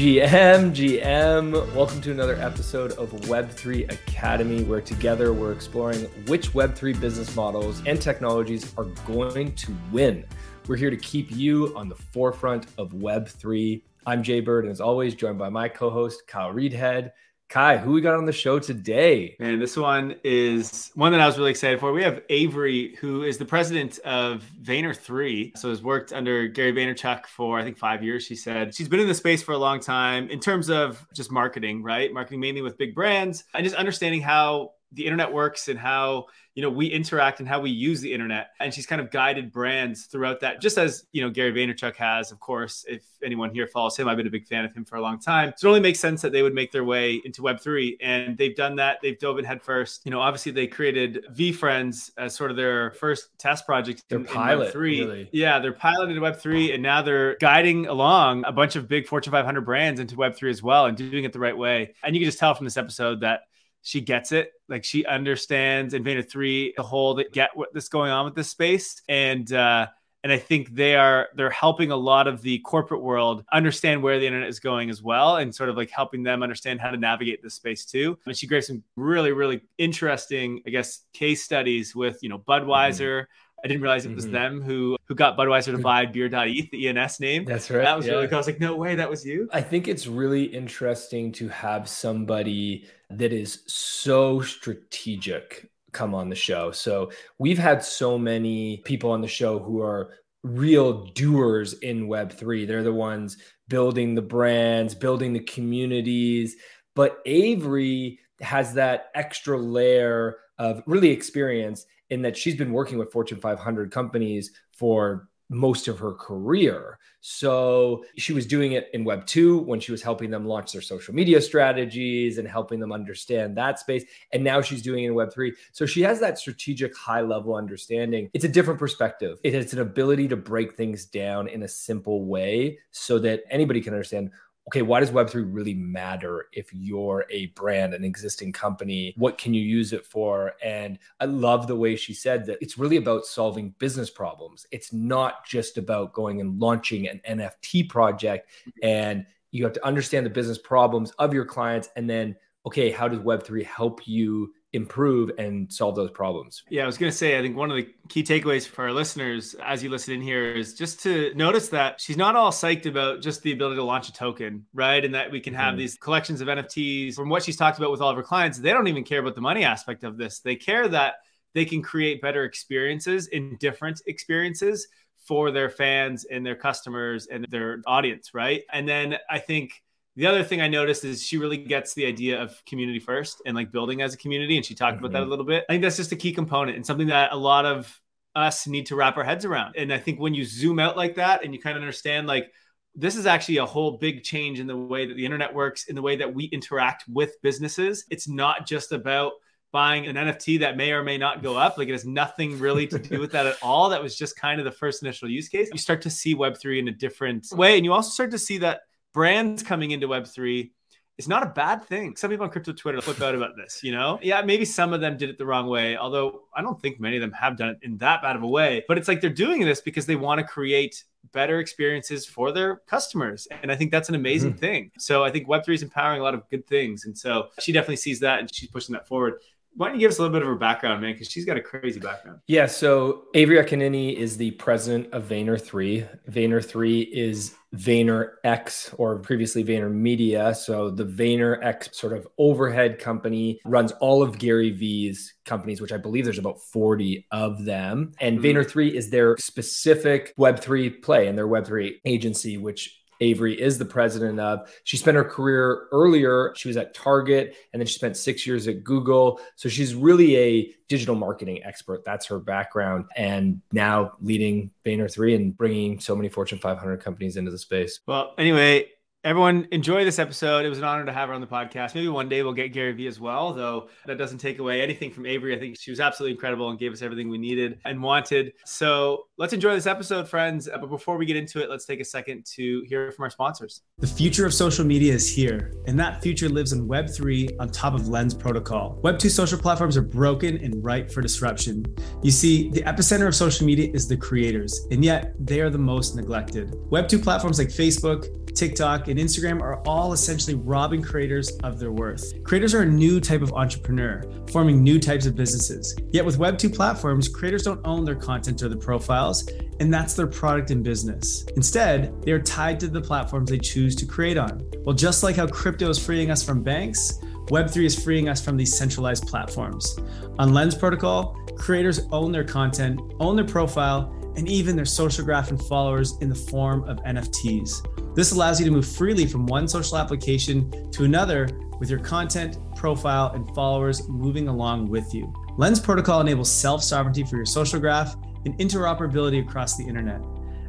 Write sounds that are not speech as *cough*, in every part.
GM, GM, welcome to another episode of Web3 Academy, where together we're exploring which Web3 business models and technologies are going to win. We're here to keep you on the forefront of Web3. I'm Jay Bird, and as always, joined by my co host, Kyle Reidhead. Kai, who we got on the show today? Man, this one is one that I was really excited for. We have Avery, who is the president of Vayner3. So has worked under Gary Vaynerchuk for I think five years. She said she's been in the space for a long time in terms of just marketing, right? Marketing mainly with big brands and just understanding how the internet works and how you know we interact and how we use the internet. And she's kind of guided brands throughout that just as you know gary vaynerchuk has of course. If anyone here follows him i've been a big fan of him for a long time. So it only makes sense that they would make their way into web3 and they've done that. They've dove in headfirst you know obviously they created VeeFriends as sort of their first test project their in, pilot in web3 really. yeah they're piloting web3 and now they're guiding along a bunch of big fortune 500 brands into web3 as well and doing it the right way. And you can just tell from this episode that she gets it. Like she understands in Vayner 3 the whole that get what's going on with this space. And uh and I think they are they're helping a lot of the corporate world understand where the internet is going as well and sort of like helping them understand how to navigate this space too. And she gave some really, really interesting, I guess, case studies with, you know, Budweiser. Mm-hmm. I didn't realize it was mm-hmm. them who who got Budweiser to *laughs* buy beer.eth, the ENS name. That's right. That was yeah. really cool. I was like, no way, that was you. I think it's really interesting to have somebody that is so strategic come on the show. So we've had so many people on the show who are real doers in Web3. They're the ones building the brands, building the communities. But Avery has that extra layer of really experience in that she's been working with Fortune 500 companies for most of her career. So she was doing it in Web 2 when she was helping them launch their social media strategies and helping them understand that space. And now she's doing it in Web 3. So she has that strategic high level understanding. It's a different perspective. It has an ability to break things down in a simple way so that anybody can understand okay, why does Web3 really matter if you're a brand, an existing company? What can you use it for? And I love the way she said that it's really about solving business problems. It's not just about going and launching an NFT project. And you have to understand the business problems of your clients. And then, okay, how does Web3 help you improve and solve those problems. Yeah, I was going to say, I think one of the key takeaways for our listeners as you listen in here is just to notice that she's not all psyched about just the ability to launch a token, right? And that we can have mm-hmm. these collections of NFTs. From what she's talked about with all of her clients, they don't even care about the money aspect of this. They care that they can create better experiences in different experiences for their fans and their customers and their audience, right? And then I think the other thing I noticed is she really gets the idea of community first and like building as a community. And she talked mm-hmm. about that a mm-hmm. little bit. I think that's just a key component and something that a lot of us need to wrap our heads around. And I think when you zoom out like that and you kind of understand, like, this is actually a whole big change in the way that the internet works, in the way that we interact with businesses. It's not just about buying an NFT that may or may not go up. Like it has nothing really to do with that at all. That was just kind of the first initial use case. You start to see Web3 in a different way. And you also start to see that brands coming into Web3 is not a bad thing. Some people on crypto Twitter flip out about this, you know? Yeah, maybe some of them did it the wrong way, although I don't think many of them have done it in that bad of a way. But it's like they're doing this because they want to create better experiences for their customers. And I think that's an amazing mm-hmm. thing. So I think Web3 is empowering a lot of good things. And so she definitely sees that and she's pushing that forward why don't you give us a little bit of her background, man? Because she's got a crazy background. Yeah. So Avery Akkineni is the president of Vayner3. Vayner 3 is Vayner X or previously Vayner Media. So the Vayner X sort of overhead company runs all of Gary Vee's companies, which I believe there's about 40 of them. And mm-hmm. Vayner 3 is their specific Web3 play and their Web3 agency, which Avery is the president of. She spent her career earlier, she was at Target, and then she spent six years at Google. So she's really a digital marketing expert. That's her background. And now leading Vayner 3 and bringing so many Fortune 500 companies into the space. Well, anyway, Everyone, enjoy this episode. It was an honor to have her on the podcast. Maybe one day we'll get Gary Vee as well, though that doesn't take away anything from Avery. I think she was absolutely incredible and gave us everything we needed and wanted. So let's enjoy this episode, friends. Uh, but before we get into it, let's take a second to hear from our sponsors. The future of social media is here, and that future lives in Web3 on top of Lens Protocol. Web2 social platforms are broken and ripe for disruption. You see, the epicenter of social media is the creators, and yet they are the most neglected. Web2 platforms like Facebook, TikTok, and Instagram are all essentially robbing creators of their worth. Creators are a new type of entrepreneur, forming new types of businesses. Yet with Web2 platforms, creators don't own their content or their profiles, and that's their product and business. Instead, they are tied to the platforms they choose to create on. Well, just like how crypto is freeing us from banks, Web3 is freeing us from these centralized platforms. On Lens Protocol, creators own their content, own their profile, and even their social graph and followers in the form of NFTs. This allows you to move freely from one social application to another with your content, profile, and followers moving along with you. Lens Protocol enables self sovereignty for your social graph and interoperability across the internet.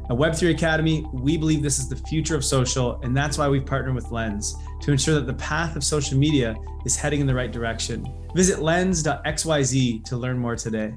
At Web3 Academy, we believe this is the future of social, and that's why we've partnered with Lens to ensure that the path of social media is heading in the right direction. Visit lens.xyz to learn more today.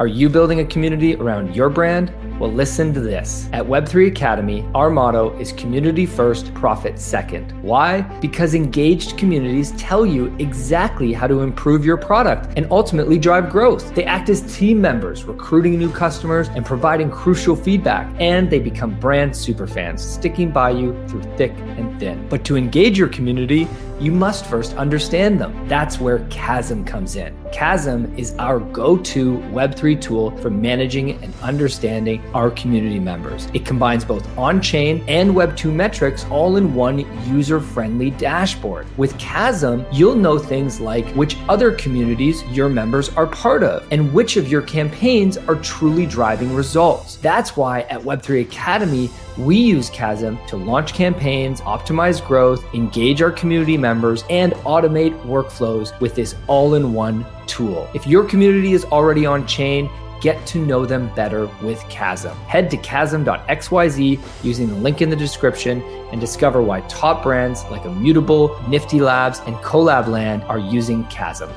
Are you building a community around your brand? Well, listen to this. At Web3 Academy, our motto is community first, profit second. Why? Because engaged communities tell you exactly how to improve your product and ultimately drive growth. They act as team members, recruiting new customers and providing crucial feedback. And they become brand superfans, sticking by you through thick and thin. But to engage your community, you must first understand them. That's where Chasm comes in. Chasm is our go to Web3 tool for managing and understanding our community members. It combines both on chain and Web2 metrics all in one user friendly dashboard. With Chasm, you'll know things like which other communities your members are part of and which of your campaigns are truly driving results. That's why at Web3 Academy, we use Chasm to launch campaigns, optimize growth, engage our community members, and automate workflows with this all in one tool. If your community is already on chain, get to know them better with Chasm. Head to chasm.xyz using the link in the description and discover why top brands like Immutable, Nifty Labs, and Collab Land are using Chasm.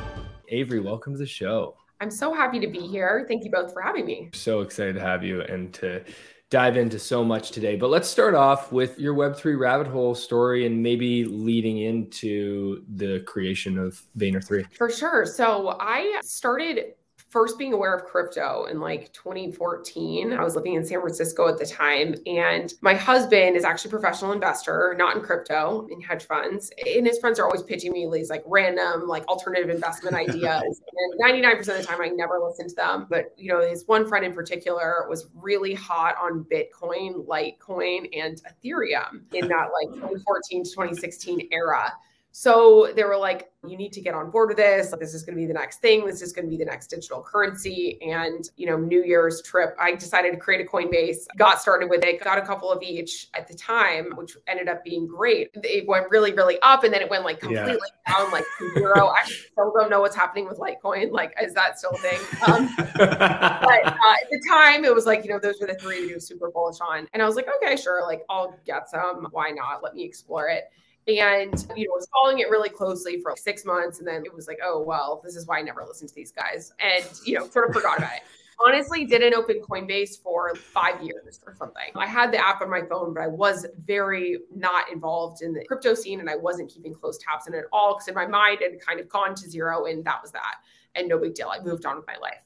Avery, welcome to the show. I'm so happy to be here. Thank you both for having me. So excited to have you and to dive into so much today. But let's start off with your Web3 rabbit hole story and maybe leading into the creation of Vayner3. For sure. So I started first being aware of crypto in like 2014. I was living in San Francisco at the time. And my husband is actually a professional investor, not in crypto, in hedge funds. And his friends are always pitching me these like random, like alternative investment *laughs* ideas. and 99% of the time, I never listen to them. But, you know, his one friend in particular was really hot on Bitcoin, Litecoin, and Ethereum in that like 2014 to 2016 era. So they were like, you need to get on board with this. This is going to be the next thing. This is going to be the next digital currency. And, you know, New Year's trip, I decided to create a Coinbase, got started with it, got a couple of each at the time, which ended up being great. It went really, really up and then it went like completely yeah. down, like to zero. I still don't know what's happening with Litecoin. Like, is that still a thing? Um, but *laughs* uh, at the time, it was like, you know, those were the three was super bullish on. And I was like, okay, sure. Like, I'll get some. Why not? Let me explore it and you know was following it really closely for like six months and then it was like oh well this is why i never listened to these guys. And you know sort of forgot about it. Honestly didn't open coinbase for five years or something. I had the app on my phone but i was very not involved in the crypto scene and i wasn't keeping close tabs in it at all because in my mind it had kind of gone to zero and that was that. And no big deal. I moved on with my life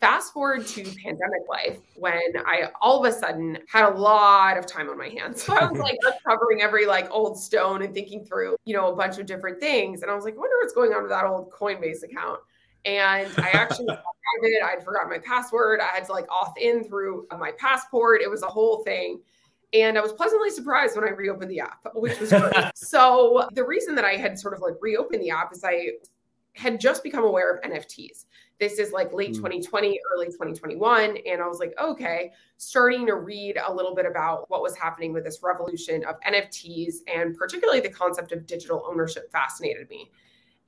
fast forward to pandemic life when I all of a sudden had a lot of time on my hands. *laughs* So I was like *laughs* uncovering every like old stone and thinking through, you know, a bunch of different things. And I was like, I wonder what's going on with that old Coinbase account. And I actually *laughs* out of it. I'd forgotten my password. I had to like auth in through my passport. It was a whole thing. And I was pleasantly surprised when I reopened the app, which was great. so the reason that I had sort of like reopened the app is I had just become aware of NFTs. This is like late mm. 2020, early 2021. And I was like, okay, starting to read a little bit about what was happening with this revolution of NFTs and particularly the concept of digital ownership fascinated me.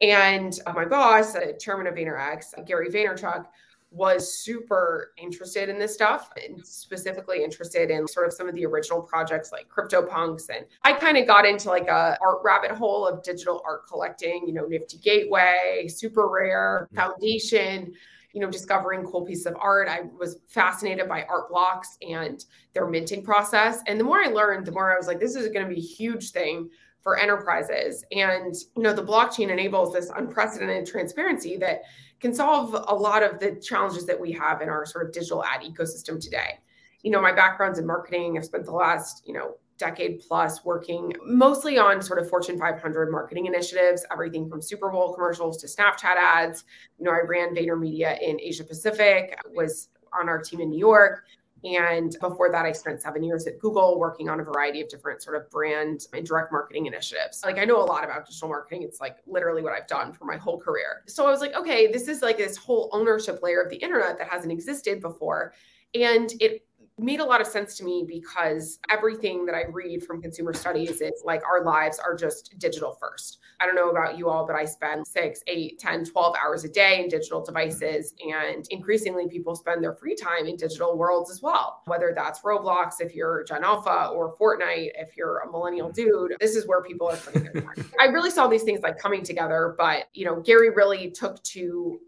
And my boss, the chairman of VaynerX, Gary Vaynerchuk, was super interested in this stuff and specifically interested in sort of some of the original projects like CryptoPunks. And I kind of got into like a art rabbit hole of digital art collecting, you know, Nifty Gateway, SuperRare, mm-hmm. Foundation, you know, discovering cool pieces of art. I was fascinated by art blocks and their minting process. And the more I learned, the more I was like, this is going to be a huge thing for enterprises. And, you know, the blockchain enables this unprecedented transparency that can solve a lot of the challenges that we have in our sort of digital ad ecosystem today. You know, my background's in marketing. I've spent the last, you know, decade plus working mostly on sort of Fortune 500 marketing initiatives, everything from Super Bowl commercials to Snapchat ads. You know, I ran VaynerMedia in Asia Pacific, was on our team in New York. And before that, I spent seven years at Google working on a variety of different sort of brand and direct marketing initiatives. Like, I know a lot about digital marketing. It's like literally what I've done for my whole career. So I was like, okay, this is like this whole ownership layer of the internet that hasn't existed before. And it made a lot of sense to me because everything that I read from consumer studies is like our lives are just digital first. I don't know about you all, but I spend six, eight, 10, 12 hours a day in digital devices. And increasingly, people spend their free time in digital worlds as well, whether that's Roblox, if you're Gen Alpha, or Fortnite, if you're a millennial dude. This is where people are spending their time. *laughs* I really saw these things like coming together, but you know, Gary really took to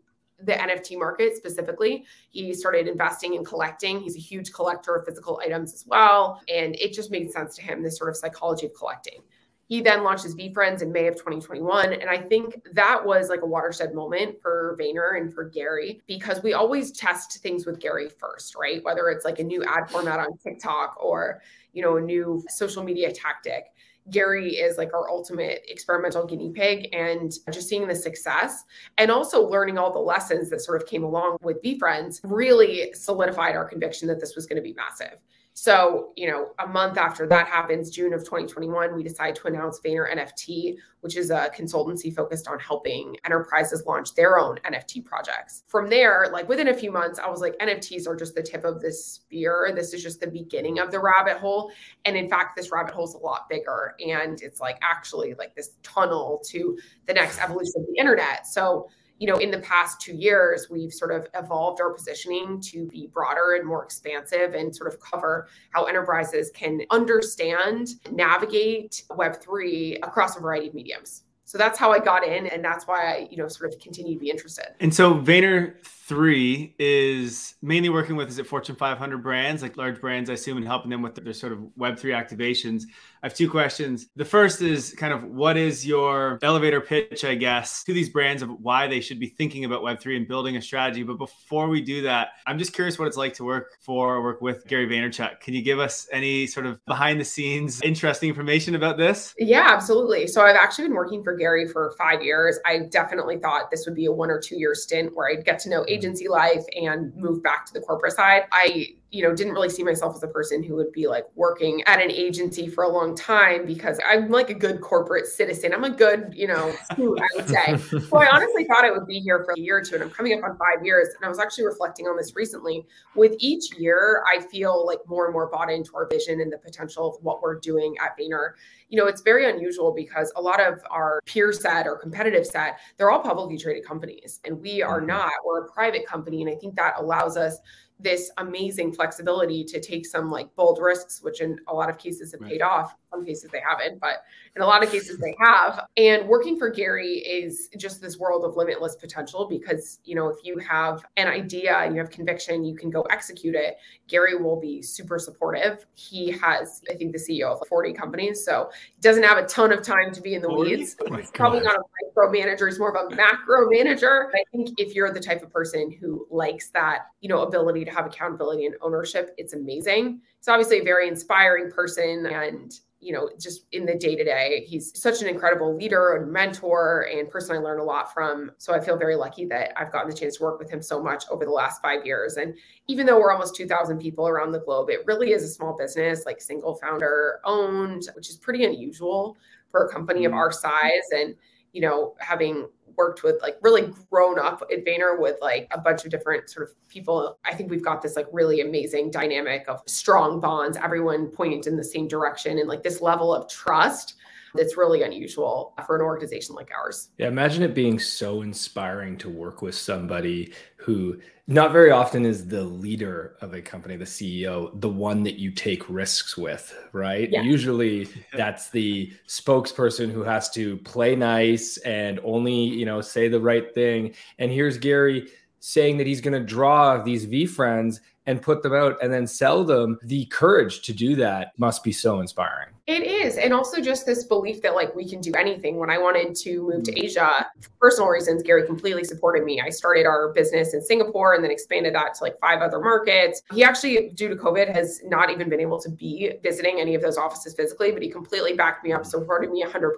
the NFT market specifically. He started investing and collecting. He's a huge collector of physical items as well. And it just made sense to him, this sort of psychology of collecting. He then launched his VeeFriends in May of 2021. And I think that was like a watershed moment for Vayner and for Gary because we always test things with Gary first, right? Whether it's like a new ad format on TikTok or, you know, a new social media tactic. Gary is like our ultimate experimental guinea pig and just seeing the success and also learning all the lessons that sort of came along with VeeFriends really solidified our conviction that this was going to be massive. So, you know, a month after that happens, June of 2021, we decide to announce Vayner NFT, which is a consultancy focused on helping enterprises launch their own NFT projects. From there, like within a few months, I was like, NFTs are just the tip of the spear. This is just the beginning of the rabbit hole. And in fact, this rabbit hole is a lot bigger. And it's like actually like this tunnel to the next evolution of the internet. So, you know, in the past two years, we've sort of evolved our positioning to be broader and more expansive and sort of cover how enterprises can understand, navigate Web3 across a variety of mediums. So that's how I got in, and that's why I, you know, sort of continue to be interested. And so Vayner three is mainly working with is it Fortune 500 brands, like large brands, I assume, and helping them with their sort of Web three activations. I have two questions. The first is kind of what is your elevator pitch, I guess, to these brands of why they should be thinking about Web three and building a strategy. But before we do that, I'm just curious what it's like to work for or work with Gary Vaynerchuk. Can you give us any sort of behind the scenes interesting information about this? Yeah, absolutely. So I've actually been working for Gary for five years. I definitely thought this would be a one or two year stint where I'd get to know agency life and move back to the corporate side. I you know, didn't really see myself as a person who would be like working at an agency for a long time because I'm like a good corporate citizen. I'm a good, you know, I would say. so I honestly thought I would be here for a year or two, and I'm coming up on five years. And I was actually reflecting on this recently. With each year, I feel like more and more bought into our vision and the potential of what we're doing at Vayner. You know, it's very unusual because a lot of our peer set or competitive set, they're all publicly traded companies, and we are mm-hmm. not. We're a private company, and I think that allows us this amazing flexibility to take some like bold risks, which in a lot of cases have right. paid off. Some cases they haven't, but in a lot of cases they have. And working for Gary is just this world of limitless potential because, you know, if you have an idea and you have conviction, you can go execute it. Gary will be super supportive. He has, I think, the CEO of 40 companies. So he doesn't have a ton of time to be in the weeds. Oh he's probably not a micro manager, he's more of a macro manager. I think if you're the type of person who likes that, you know, ability to have accountability and ownership, it's amazing. He's obviously a very inspiring person and you know, just in the day to day. He's such an incredible leader and mentor and person I learned a lot from. So I feel very lucky that I've gotten the chance to work with him so much over the last five years. And even though we're almost 2,000 people around the globe, it really is a small business, like single founder owned, which is pretty unusual for a company of mm-hmm. our size. And, you know, having worked with like really grown up at Vayner with like a bunch of different sort of people. I think we've got this like really amazing dynamic of strong bonds, everyone pointing in the same direction and like this level of trust that's really unusual for an organization like ours. Yeah, imagine it being so inspiring to work with somebody who not very often is the leader of a company, the CEO, the one that you take risks with, right? Yeah. Usually *laughs* that's the spokesperson who has to play nice and only, you know, say the right thing. And here's Gary saying that he's going to draw these VeeFriends and put them out and then sell them, the courage to do that must be so inspiring. It is. And also just this belief that like we can do anything. When I wanted to move to mm. Asia, for personal reasons, Gary completely supported me. I started our business in Singapore and then expanded that to like five other markets. He actually, due to COVID, has not even been able to be visiting any of those offices physically, but he completely backed me up, supported me 100%.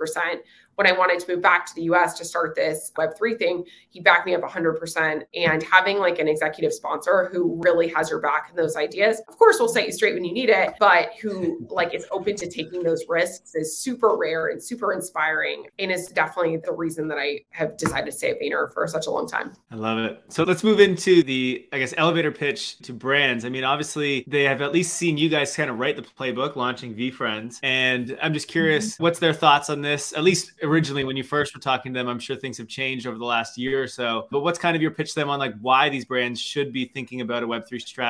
When I wanted to move back to the US to start this Web3 thing, he backed me up 100%. And having like an executive sponsor who really has your back in those ideas, of course, we'll set you straight when you need it, but who like is open to taking those risks is super rare and super inspiring. And is definitely the reason that I have decided to stay at Vayner for such a long time. I love it. So let's move into the, I guess, elevator pitch to brands. I mean, obviously, they have at least seen you guys kind of write the playbook launching VeeFriends. And I'm just curious, mm-hmm. what's their thoughts on this? At least originally, when you first were talking to them, I'm sure things have changed over the last year or so. But what's kind of your pitch to them on like why these brands should be thinking about a Web3 strategy?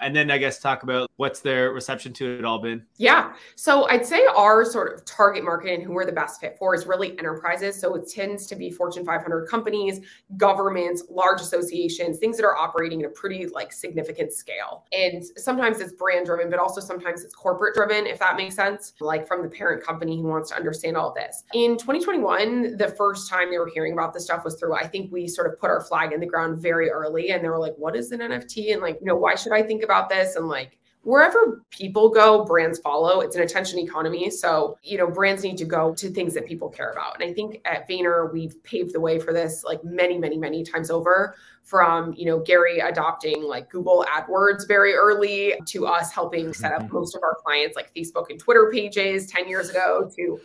And then I guess talk about what's their reception to it all been? Yeah. So I'd say our sort of target market and who we're the best fit for is really enterprises. So it tends to be Fortune 500 companies, governments, large associations, things that are operating at a pretty like significant scale. And sometimes it's brand driven, but also sometimes it's corporate driven, if that makes sense, like from the parent company who wants to understand all this. In 2021, the first time they were hearing about this stuff was through, I think we sort of put our flag in the ground very early and they were like, what is an NFT? And like, you know, why should I think about this? And like, wherever people go, brands follow. It's an attention economy. So, you know, brands need to go to things that people care about. And I think at Vayner, we've paved the way for this like many, many, many times over from, you know, Gary adopting like Google AdWords very early to us helping set up mm-hmm. most of our clients like Facebook and Twitter pages 10 years ago to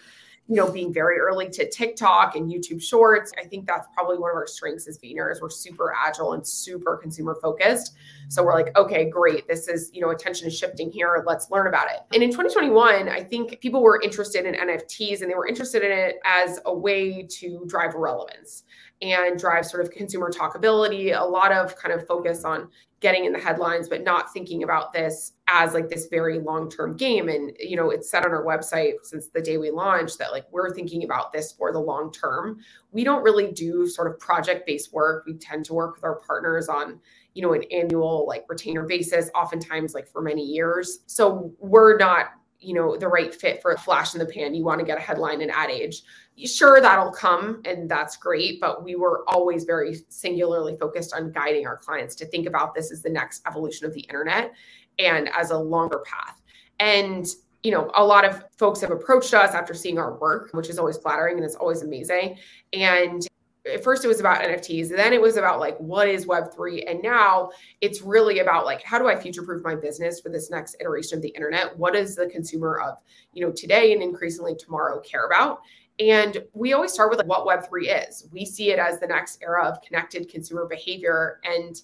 you know, being very early to TikTok and YouTube Shorts. I think that's probably one of our strengths as Vayner we're super agile and super consumer focused. So we're like, okay, great. This is, you know, attention is shifting here. Let's learn about it. And in 2021, I think people were interested in NFTs and they were interested in it as a way to drive relevance and drive sort of consumer talkability, a lot of kind of focus on getting in the headlines, but not thinking about this as like this very long term game. And, you know, it's said on our website since the day we launched that like we're thinking about this for the long term. We don't really do sort of project based work. We tend to work with our partners on, you know, an annual like retainer basis, oftentimes like for many years. So we're not you know the right fit for a flash in the pan. You want to get a headline in ad age. Sure that'll come and that's great but we were always very singularly focused on guiding our clients to think about this as the next evolution of the internet and as a longer path. And you know a lot of folks have approached us after seeing our work which is always flattering and it's always amazing. And at first it was about NFTs, then it was about like what is Web3, and now it's really about like how do I future proof my business for this next iteration of the internet? What does the consumer of you know today and increasingly tomorrow care about? And we always start with like what Web3 is. We see it as the next era of connected consumer behavior. And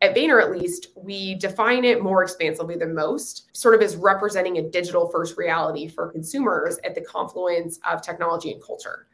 at Vayner, at least, we define it more expansively than most, sort of as representing a digital first reality for consumers at the confluence of technology and culture.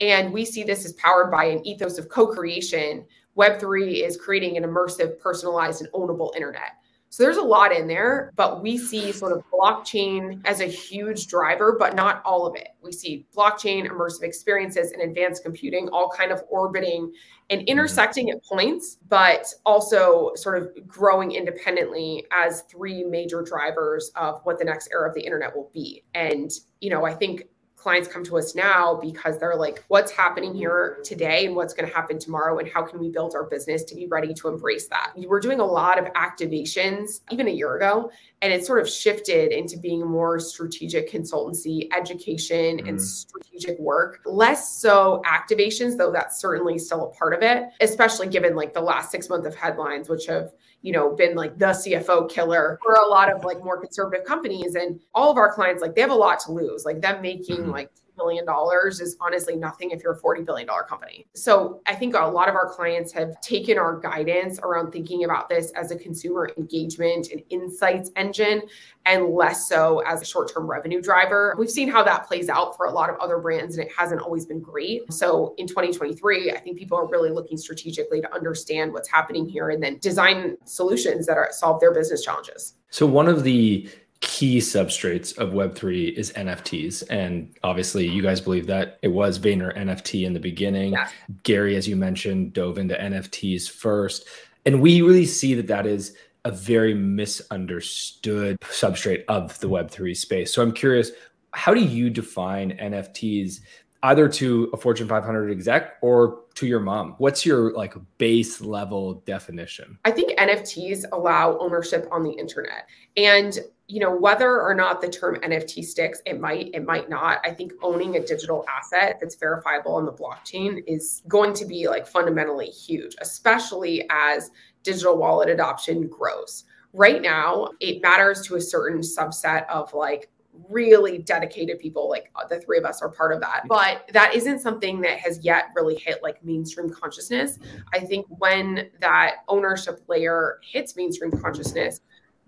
And we see this as powered by an ethos of co creation. Web3 is creating an immersive, personalized, and ownable internet. So there's a lot in there, but we see sort of blockchain as a huge driver, but not all of it. We see blockchain, immersive experiences, and advanced computing all kind of orbiting and mm-hmm. intersecting at points, but also sort of growing independently as three major drivers of what the next era of the internet will be. And, you know, I think clients come to us now because they're like, what's happening here today and what's going to happen tomorrow? And how can we build our business to be ready to embrace that? We were doing a lot of activations even a year ago, and it sort of shifted into being more strategic consultancy, education, mm. and strategic work. Less so activations, though that's certainly still a part of it, especially given like the last six months of headlines, which have you know been like the cfo killer for a lot of like more conservative companies and all of our clients like they have a lot to lose like them making mm-hmm. like billion dollars is honestly nothing if you're a 40 billion dollar company. So I think a lot of our clients have taken our guidance around thinking about this as a consumer engagement and insights engine and less so as a short-term revenue driver. We've seen how that plays out for a lot of other brands and it hasn't always been great. So in 2023, I think people are really looking strategically to understand what's happening here and then design solutions that are solve their business challenges. So one of the key substrates of Web3 is NFTs. And obviously, you guys believe that it was Vayner NFT in the beginning. Yeah. Gary, as you mentioned, dove into NFTs first. And we really see that that is a very misunderstood substrate of the Web3 space. So I'm curious, how do you define NFTs either to a Fortune 500 exec or to your mom? What's your like base level definition? I think NFTs allow ownership on the internet. And you know whether or not the term nft sticks it might it might not i think owning a digital asset that's verifiable on the blockchain is going to be like fundamentally huge especially as digital wallet adoption grows right now it matters to a certain subset of like really dedicated people like uh, the three of us are part of that. But that isn't something that has yet really hit like mainstream consciousness. I think when that ownership layer hits mainstream consciousness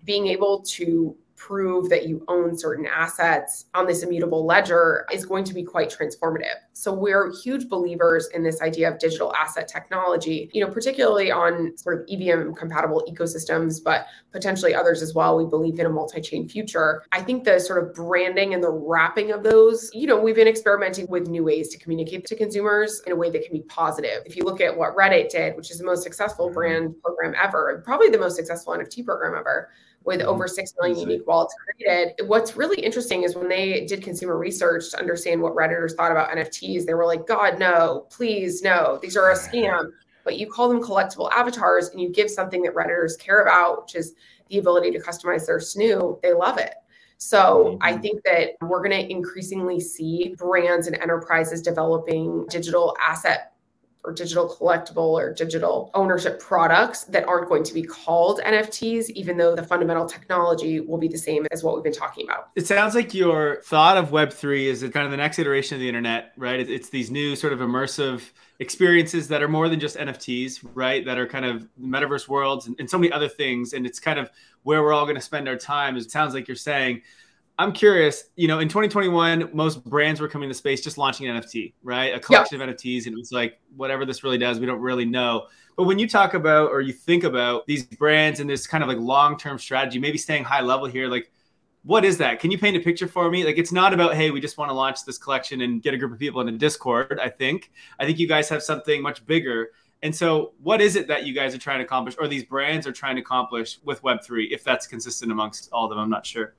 being able to prove that you own certain assets on this immutable ledger is going to be quite transformative. So we're huge believers in this idea of digital asset technology, you know, particularly on sort of EVM compatible ecosystems, but potentially others as well. We believe in a multi-chain future. I think the sort of branding and the wrapping of those, you know, we've been experimenting with new ways to communicate to consumers in a way that can be positive. If you look at what Reddit did, which is the most successful mm-hmm. brand program ever, probably the most successful NFT program ever, with mm-hmm. over 6 million unique wallets created. What's really interesting is when they did consumer research to understand what Redditors thought about NFTs, they were like, God, no, please, no, these are a scam. But you call them collectible avatars and you give something that Redditors care about, which is the ability to customize their snoo, they love it. So I mm-hmm. think that we're going to increasingly see brands and enterprises developing digital asset or digital collectible or digital ownership products that aren't going to be called NFTs, even though the fundamental technology will be the same as what we've been talking about. It sounds like your thought of Web3 is kind of the next iteration of the internet, right? It's these new sort of immersive experiences that are more than just NFTs, right? That are kind of metaverse worlds and, so many other things. And it's kind of where we're all going to spend our time. It sounds like you're saying I'm curious, you know, in 2021, most brands were coming to space just launching an NFT, right? A collection yeah. of NFTs. And it was like, whatever this really does, we don't really know. But when you talk about or you think about these brands and this kind of like long term strategy, maybe staying high level here, like, what is that? Can you paint a picture for me? Like, it's not about, hey, we just want to launch this collection and get a group of people in a Discord. I think. I think you guys have something much bigger. And so, what is it that you guys are trying to accomplish, or these brands are trying to accomplish with Web3, if that's consistent amongst all of them? I'm not sure.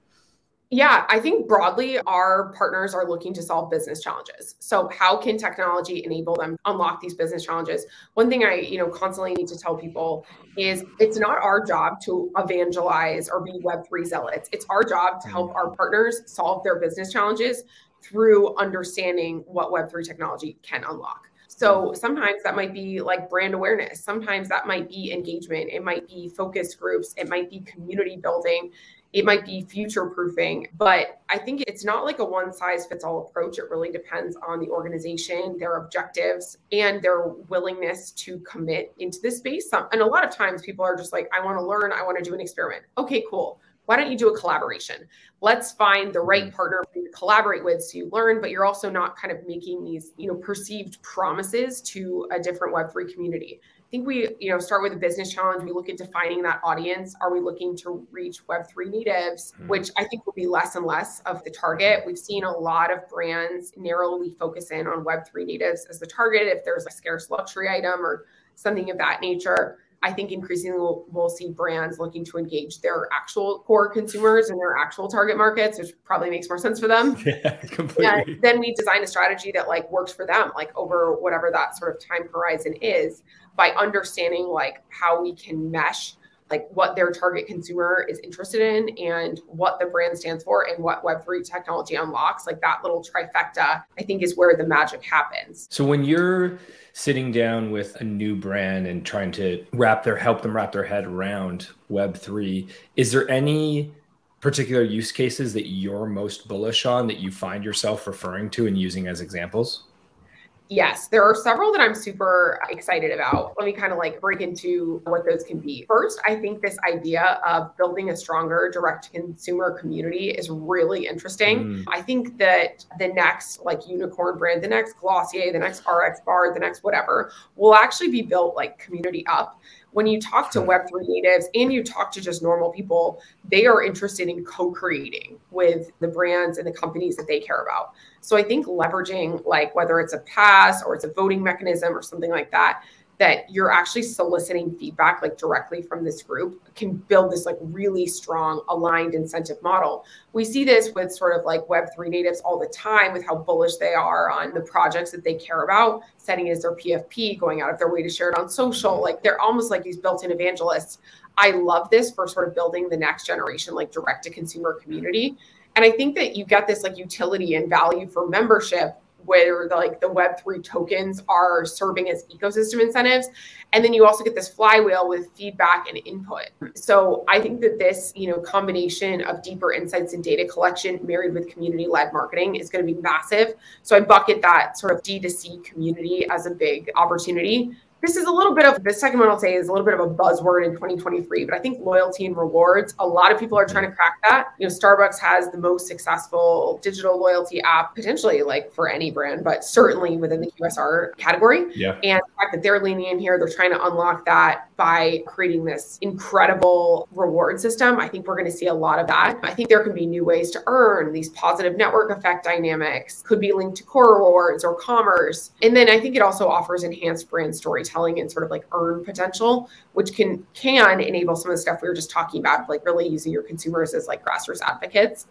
Yeah, I think broadly our partners are looking to solve business challenges. So how can technology enable them unlock these business challenges? One thing I, you know, constantly need to tell people is it's not our job to evangelize or be web3 zealots. It's our job to help our partners solve their business challenges through understanding what web3 technology can unlock. So sometimes that might be like brand awareness. Sometimes that might be engagement. It might be focus groups. It might be community building it might be future proofing but i think it's not like a one size fits all approach. It really depends on the organization their objectives and their willingness to commit into this space. And a lot of times people are just like i want to learn i want to do an experiment. Okay cool. Why don't you do a collaboration? Let's find the right mm-hmm. partner to collaborate with so you learn but you're also not kind of making these you know perceived promises to a different web3 community think we, you know, start with a business challenge. We look at defining that audience. Are we looking to reach Web3 natives, mm-hmm. which I think will be less and less of the target. We've seen a lot of brands narrowly focus in on Web3 natives as the target if there's a scarce luxury item or something of that nature. I think increasingly we'll, we'll, see brands looking to engage their actual core consumers and their actual target markets, which probably makes more sense for them. *laughs* Yeah, completely. And then we design a strategy that like works for them, like over whatever that sort of time horizon is by understanding like how we can mesh like what their target consumer is interested in and what the brand stands for and what web3 technology unlocks like that little trifecta i think is where the magic happens. So when you're sitting down with a new brand and trying to wrap their help them wrap their head around web3 is there any particular use cases that you're most bullish on that you find yourself referring to and using as examples Yes, there are several that I'm super excited about. Let me kind of like break into what those can be. First, I think this idea of building a stronger direct consumer community is really interesting. Mm. I think that the next like unicorn brand, the next Glossier, the next RX bar, the next whatever will actually be built like community up when you talk to hmm. Web3 natives and you talk to just normal people, they are interested in co creating with the brands and the companies that they care about. So I think leveraging, like whether it's a pass or it's a voting mechanism or something like that, that you're actually soliciting feedback like directly from this group can build this like really strong aligned incentive model. We see this with sort of like Web3 natives all the time with how bullish they are on the projects that they care about, setting as their PFP, going out of their way to share it on social. Like they're almost like these built in evangelists. I love this for sort of building the next generation, like direct to consumer community. And I think that you get this like utility and value for membership where the, like the web3 tokens are serving as ecosystem incentives. And then you also get this flywheel with feedback and input. So i think that this you know combination of deeper insights and data collection married with community led marketing is going to be massive. So i bucket that sort of d2c community as a big opportunity this is a little bit of the second one I'll say is a little bit of a buzzword in 2023, but I think loyalty and rewards, a lot of people are trying to crack that. You know, Starbucks has the most successful digital loyalty app, potentially like for any brand, but certainly within the QSR category. Yeah. And the fact that they're leaning in here, they're trying to unlock that by creating this incredible reward system. I think we're going to see a lot of that. I think there can be new ways to earn these positive network effect dynamics, could be linked to core rewards or commerce. And then I think it also offers enhanced brand storytelling and sort of like earn potential, which can can enable some of the stuff we were just talking about, like really using your consumers as like grassroots advocates.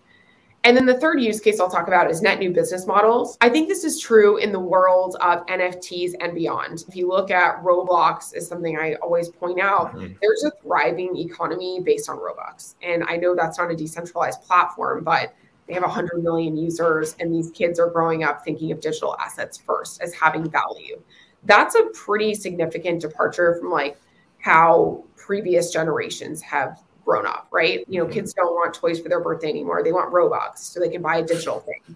And then the third use case I'll talk about is net new business models. I think this is true in the world of NFTs and beyond. If you look at Roblox is something I always point out, mm-hmm. there's a thriving economy based on Robux. And I know that's not a decentralized platform, but they have 100 million users and these kids are growing up thinking of digital assets first as having value that's a pretty significant departure from like how previous generations have grown up, right? You know, mm-hmm. kids don't want toys for their birthday anymore. They want Robux so they can buy a digital thing.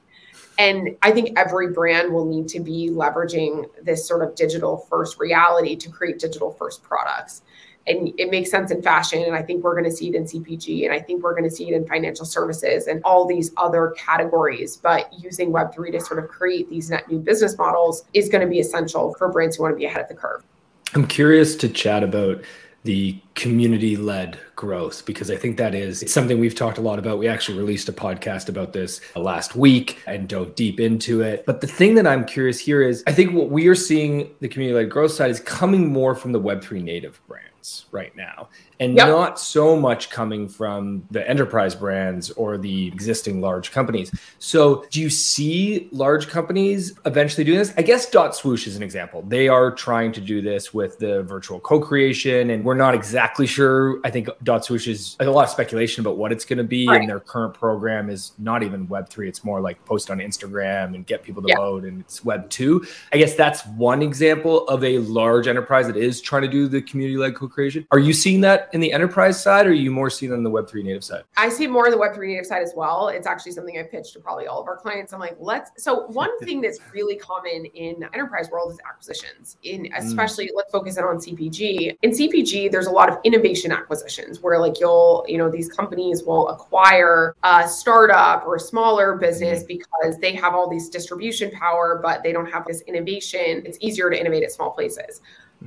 And I think every brand will need to be leveraging this sort of digital first reality to create digital first products and it makes sense in fashion and i think we're going to see it in cpg and i think we're going to see it in financial services and all these other categories but using web3 to sort of create these net new business models is going to be essential for brands who want to be ahead of the curve i'm curious to chat about the community led growth because I think that is something we've talked a lot about. We actually released a podcast about this last week and dove deep into it. But the thing that I'm curious here is I think what we are seeing the community led growth side is coming more from the Web3 native brands right now and yep. not so much coming from the enterprise brands or the existing large companies. So, do you see large companies eventually doing this? I guess Dot Swoosh is an example. They are trying to do this with the virtual co-creation, and we're not exactly sure. I think Dot Swoosh is a lot of speculation about what it's going to be, right. and their current program is not even Web three. It's more like post on Instagram and get people to vote, and it's Web two. I guess that's one example of a large enterprise that is trying to do the community-led co-creation. Are you seeing that in the enterprise side, or are you more seeing on the Web3 native side? I see more on the Web3 native side as well. It's actually something I pitched to probably all of our clients. I'm like, let's. So one thing that's really common in the enterprise world is acquisitions. In mm. especially, mm. let's focus it on CPG. In CPG, there's a lot of innovation acquisitions where like you'll, you know, these companies will acquire a startup or a smaller business mm. because they have all these distribution power, but they don't have this innovation. It's easier to innovate at small places.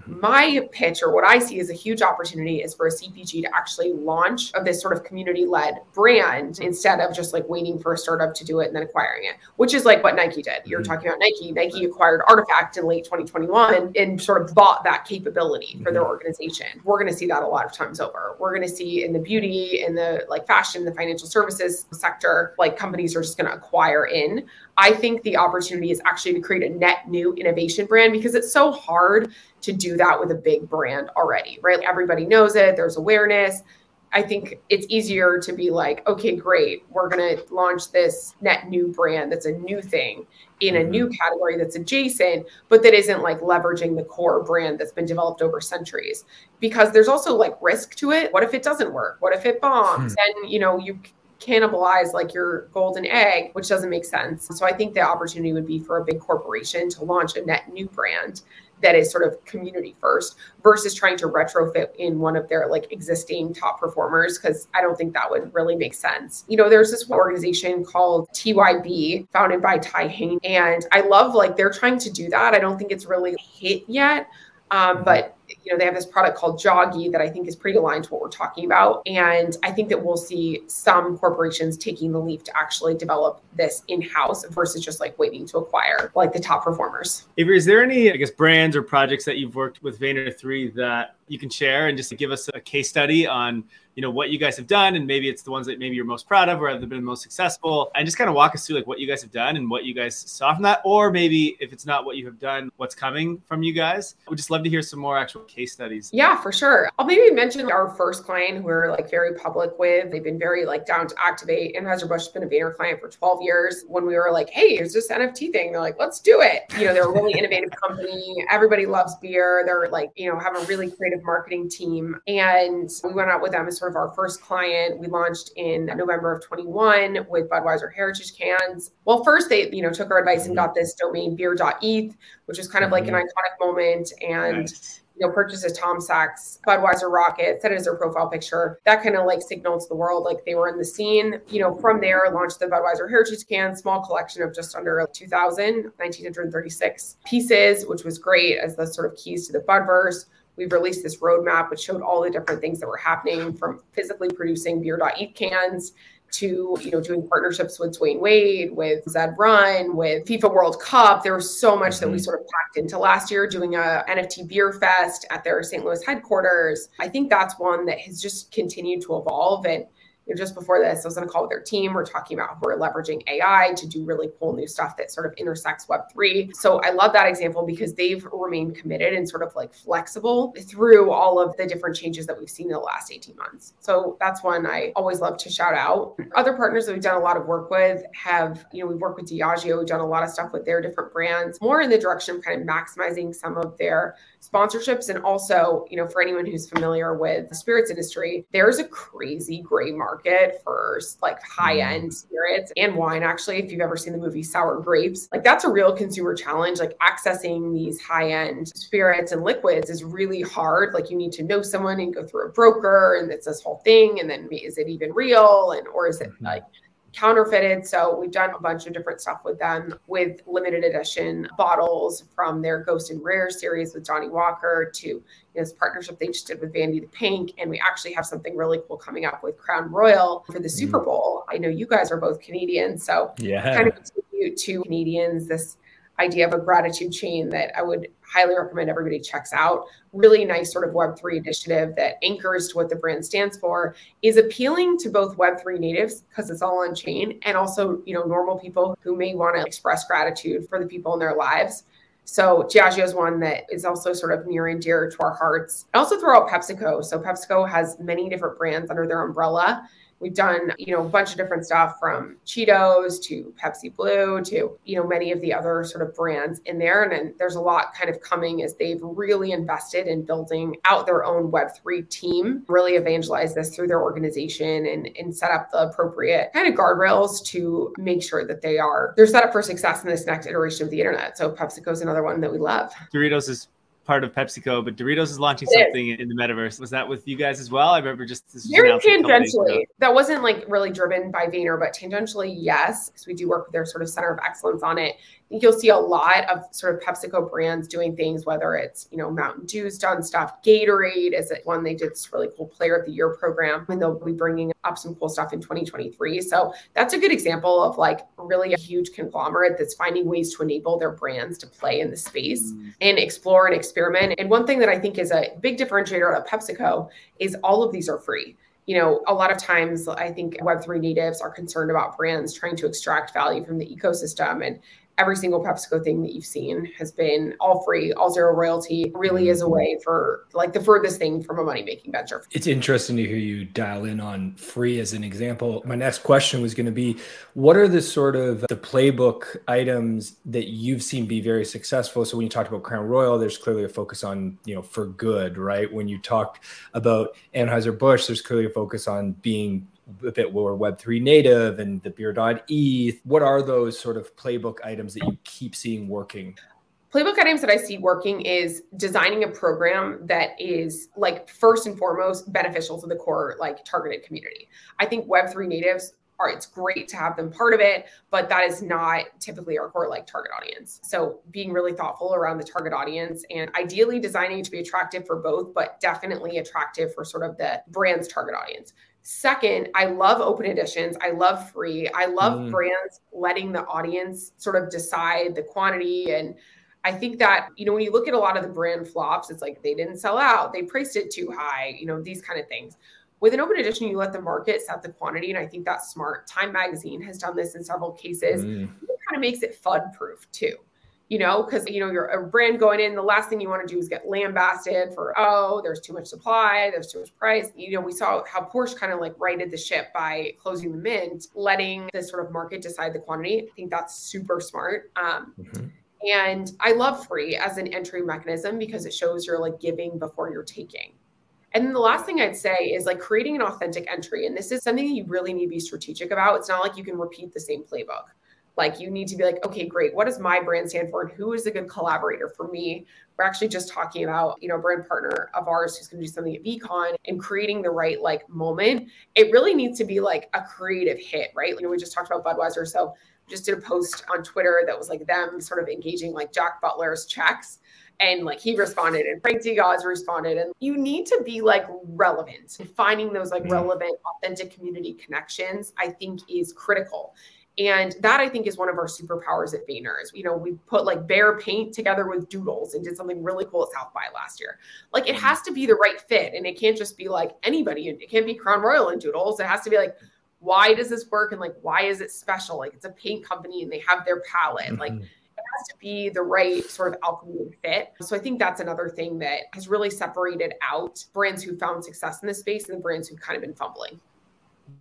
My pitch, or what I see as a huge opportunity, is for a CPG to actually launch of this sort of community led brand instead of just like waiting for a startup to do it and then acquiring it, which is like what Nike did. You're mm-hmm. talking about Nike. Nike acquired RTFKT in late 2021 and sort of bought that capability for their mm-hmm. organization. We're going to see that a lot of times over. We're going to see in the beauty, in the like fashion, the financial services sector, like companies are just going to acquire in. I think the opportunity is actually to create a net new innovation brand because it's so hard to do that with a big brand already, right? Everybody knows it, there's awareness. I think it's easier to be like, okay, great, we're going to launch this net new brand that's a new thing in a new mm-hmm. category that's adjacent, but that isn't like leveraging the core brand that's been developed over centuries. Because there's also like risk to it. What if it doesn't work? What if it bombs? Hmm. And you know, you cannibalize like your golden egg, which doesn't make sense. So I think the opportunity would be for a big corporation to launch a net new brand that is sort of community first versus trying to retrofit in one of their like existing top performers because I don't think that would really make sense. You know, there's this organization called TYB founded by Ty Haney and I love like they're trying to do that. I don't think it's really hit yet. Um, but you know, they have this product called Joggy that I think is pretty aligned to what we're talking about. And I think that we'll see some corporations taking the leap to actually develop this in-house versus just like waiting to acquire like the top performers. Avery, is there any, I guess, brands or projects that you've worked with Vayner 3 that you can share and just give us a case study on you know what you guys have done and maybe it's the ones that maybe you're most proud of or have been most successful and just kind of walk us through like what you guys have done and what you guys saw from that or maybe if it's not what you have done what's coming from you guys would just love to hear some more actual case studies. Yeah for sure. I'll maybe mention our first client who we're like very public with. They've been very like down to activate anheuser-busch. Has been a Vayner client for 12 years. When we were like hey here's this nft thing they're like let's do it. You know they're a really innovative company. Everybody loves beer. They're like you know have a really creative marketing team. And we went out with them as sort of our first client. We launched in November of 21 with Budweiser Heritage cans. Well, first they, you know, took our advice and got this domain beer.eth, which is kind of like an mm-hmm. iconic moment. And nice you know, purchased a Tom Sachs Budweiser rocket, set it as their profile picture. That kind of like signaled to the world like they were in the scene. You know, from there, launched the Budweiser Heritage Can, small collection of just under 2,000, 1,936 pieces, which was great as the sort of keys to the Budverse. We've released this roadmap, which showed all the different things that were happening from physically producing beer.eth cans to you know doing partnerships with Dwyane Wade, with Zed Run, with FIFA World Cup. There was so much mm-hmm. that we mm-hmm. sort of packed into last year doing a NFT beer fest at their St. Louis headquarters. I think that's one that has just continued to evolve and you know, just before this, I was on a call with their team. We're talking about we're leveraging AI to do really cool new stuff that sort of intersects Web3. So I love that example because they've remained committed and sort of like flexible through all of the different changes that we've seen in the last 18 months. So that's one I always love to shout out. Other partners that we've done a lot of work with have, you know, we've worked with Diageo, we've done a lot of stuff with their different brands, more in the direction of kind of maximizing some of their sponsorships. And also, you know, for anyone who's familiar with the spirits industry, there's a crazy gray market for like high end mm. spirits and wine. Actually, if you've ever seen the movie Sour Grapes, like that's a real consumer challenge. Like accessing these high end spirits and liquids is really hard. Like you need to know someone and go through a broker, and it's this whole thing. And then is it even real? And or is it mm-hmm. like counterfeited. So we've done a bunch of different stuff with them with limited edition bottles from their Ghost and Rare series with Johnnie Walker to this partnership they just did with Vandy the Pink. And we actually have something really cool coming up with Crown Royal for the Super mm. Bowl. I know you guys are both Canadian. So yeah. kind of to Canadians this idea of a gratitude chain that I would highly recommend everybody checks out. Really nice sort of Web3 initiative that anchors to what the brand stands for, is appealing to both Web3 natives because it's all on chain and also, you know, normal people who may want to express gratitude for the people in their lives. So Diageo is one that is also sort of near and dear to our hearts. I also throw out PepsiCo. So PepsiCo has many different brands under their umbrella. We've done, you know, a bunch of different stuff from Cheetos to Pepsi Blue to, you know, many of the other sort of brands in there. And then there's a lot kind of coming as they've really invested in building out their own Web3 team, really evangelize this through their organization and, and set up the appropriate kind of guardrails to make sure that they are, they're set up for success in this next iteration of the internet. So PepsiCo is another one that we love. Doritos is part of PepsiCo, but Doritos is launching something in the metaverse. Was that with you guys as well? I remember just very tangentially. That wasn't like really driven by Vayner, but tangentially, yes, because we do work with their sort of center of excellence on it think you'll see a lot of sort of PepsiCo brands doing things, whether it's, you know, Mountain Dew's done stuff. Gatorade is it one they did this really cool player of the year program, and they'll be bringing up some cool stuff in 2023. So that's a good example of like really a huge conglomerate that's finding ways to enable their brands to play in the space mm. and explore and experiment. And one thing that I think is a big differentiator of PepsiCo is all of these are free you know, a lot of times I think Web3 natives are concerned about brands trying to extract value from the ecosystem. And every single PepsiCo thing that you've seen has been all free, all zero royalty, really is a mm-hmm. way for like the furthest thing from a money making venture. It's interesting to hear you dial in on free as an example. My next question was going to be what are the sort of the playbook items that you've seen be very successful? So when you talked about Crown Royal, there's clearly a focus on, you know, for good, right? When you talked about Anheuser-Busch, there's clearly a focus on being a bit more Web3 native and the beer.eth. What are those sort of playbook items that you keep seeing working? Playbook items that I see working is designing a program that is like first and foremost beneficial to the core like targeted community. I think Web3 natives are it's great to have them part of it, but that is not typically our core like target audience. So being really thoughtful around the target audience and ideally designing to be attractive for both, but definitely attractive for sort of the brand's target audience. Second, I love open editions. I love free. I love mm. brands letting the audience sort of decide the quantity and I think that, you know, when you look at a lot of the brand flops, it's like they didn't sell out, they priced it too high, you know, these kind of things. With an open edition, you let the market set the quantity, and I think that's smart. Time Magazine has done this in several cases. Mm. It kind of makes it FUD proof too you know, because you know you're a brand going in. The last thing you want to do is get lambasted for oh, there's too much supply, there's too much price. You know, we saw how Porsche kind of like righted the ship by closing the mint, letting the sort of market decide the quantity. I think that's super smart. Um, mm-hmm. And I love free as an entry mechanism because it shows you're like giving before you're taking. And then the last thing I'd say is like creating an authentic entry. And this is something you really need to be strategic about. It's not like you can repeat the same playbook. Like you need to be like, okay, great. What does my brand stand for? And who is a good collaborator for me? We're actually just talking about, you know, a brand partner of ours who's going to do something at VeeCon and creating the right like moment. It really needs to be like a creative hit, right? You know, we just talked about Budweiser. So just did a post on Twitter that was like them sort of engaging like Jack Butcher's checks. And like he responded and Frank DeGods responded. And you need to be like relevant. And finding those like mm-hmm. relevant, authentic community connections, I think is critical. And that I think is one of our superpowers at Vayner. you know, we put like Behr paint together with doodles and did something really cool at South by last year. Like it mm-hmm. has to be the right fit. And it can't just be like anybody. It can't be Crown Royal and doodles. It has to be like, why does this work? And like, why is it special? Like it's a paint company and they have their palette. Mm-hmm. Like it has to be the right sort of alchemy fit. So I think that's another thing that has really separated out brands who found success in this space and the brands who've kind of been fumbling.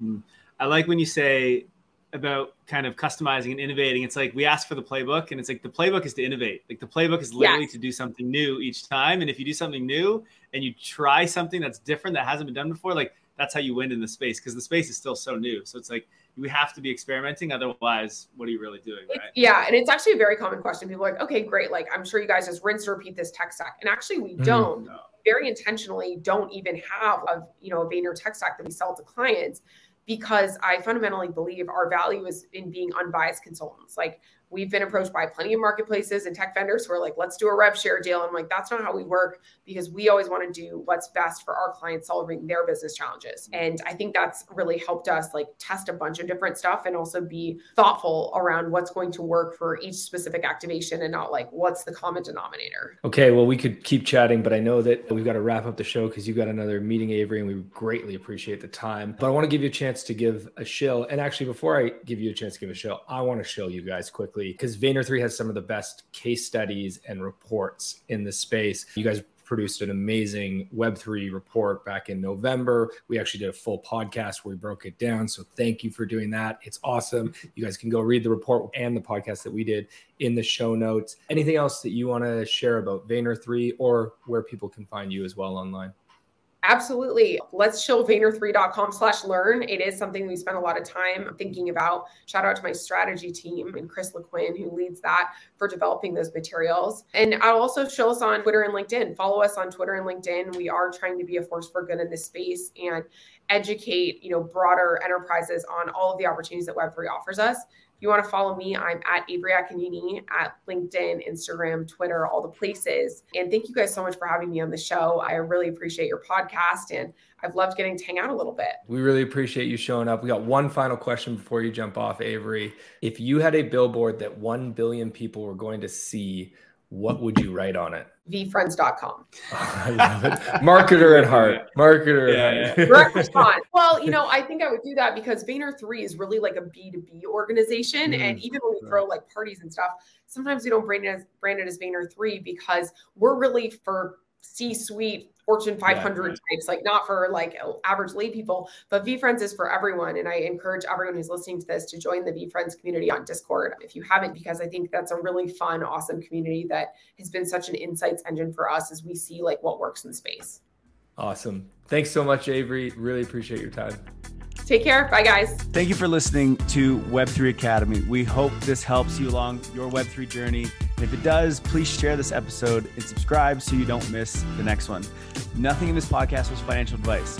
Mm-hmm. I like when you say about kind of customizing and innovating. It's like we ask for the playbook, and it's like the playbook is to innovate. Like the playbook is literally to do something new each time. And if you do something new and you try something that's different that hasn't been done before, like that's how you win in the space because the space is still so new. So it's like we have to be experimenting. Otherwise, what are you really doing? Right? Yeah. And it's actually a very common question. People are like, okay, great. Like I'm sure you guys just rinse and repeat this tech stack. And actually we mm-hmm. don't. No. Very intentionally don't even have a you know a Vayner tech stack that we sell to clients because I fundamentally believe our value is in being unbiased consultants. Like we've been approached by plenty of marketplaces and tech vendors who are like, let's do a rev share deal. I'm like, that's not how we work because we always want to do what's best for our clients solving their business challenges. Mm-hmm. And I think that's really helped us like test a bunch of different stuff and also be thoughtful around what's going to work for each specific activation and not like what's the common denominator. Okay. Well, we could keep chatting, but I know that we've got to wrap up the show because you've got another meeting, Avery, and we greatly appreciate the time. But I want to give you a chance to give a shill. And actually, before I give you a chance to give a shill, I want to show you guys quickly because Vayner 3 has some of the best case studies and reports in the space. You guys produced an amazing Web3 report back in November. We actually did a full podcast where we broke it down. So thank you for doing that. It's awesome. You guys can go read the report and the podcast that we did in the show notes. Anything else that you want to share about Vayner 3 or where people can find you as well online? Absolutely. Let's chill vayner3.com slash learn. It is something we spend a lot of time thinking about. Shout out to my strategy team and Chris LeQuinn, who leads that for developing those materials. And I'll also show us on Twitter and LinkedIn. Follow us on Twitter and LinkedIn. We are trying to be a force for good in this space and educate, you know, broader enterprises on all of the opportunities that Web3 offers us you want to follow me, I'm at Avery Akkineni at LinkedIn, Instagram, Twitter, all the places. And thank you guys so much for having me on the show. I really appreciate your podcast and I've loved getting to hang out a little bit. We really appreciate you showing up. We got one final question before you jump off, Avery. If you had a billboard that 1 billion people were going to see, what would you write on it? veefriends.com. *laughs* Marketer at heart. Marketer yeah, at heart. Direct response. *laughs* Well, you know, I think I would do that because Vayner 3 is really like a B2B organization. Mm, and even when we throw like parties and stuff, sometimes we don't brand it as brand it as Vayner 3 because we're really for C-suite Fortune 500 yeah, right. types, like not for like average lay people, but VeeFriends is for everyone. And I encourage everyone who's listening to this to join the VeeFriends community on Discord if you haven't, because I think that's a really fun, awesome community that has been such an insights engine for us as we see like what works in the space. Awesome. Thanks so much, Avery. Really appreciate your time. Take care. Bye, guys. Thank you for listening to Web3 Academy. We hope this helps you along your Web3 journey. If it does, please share this episode and subscribe so you don't miss the next one. Nothing in this podcast was financial advice.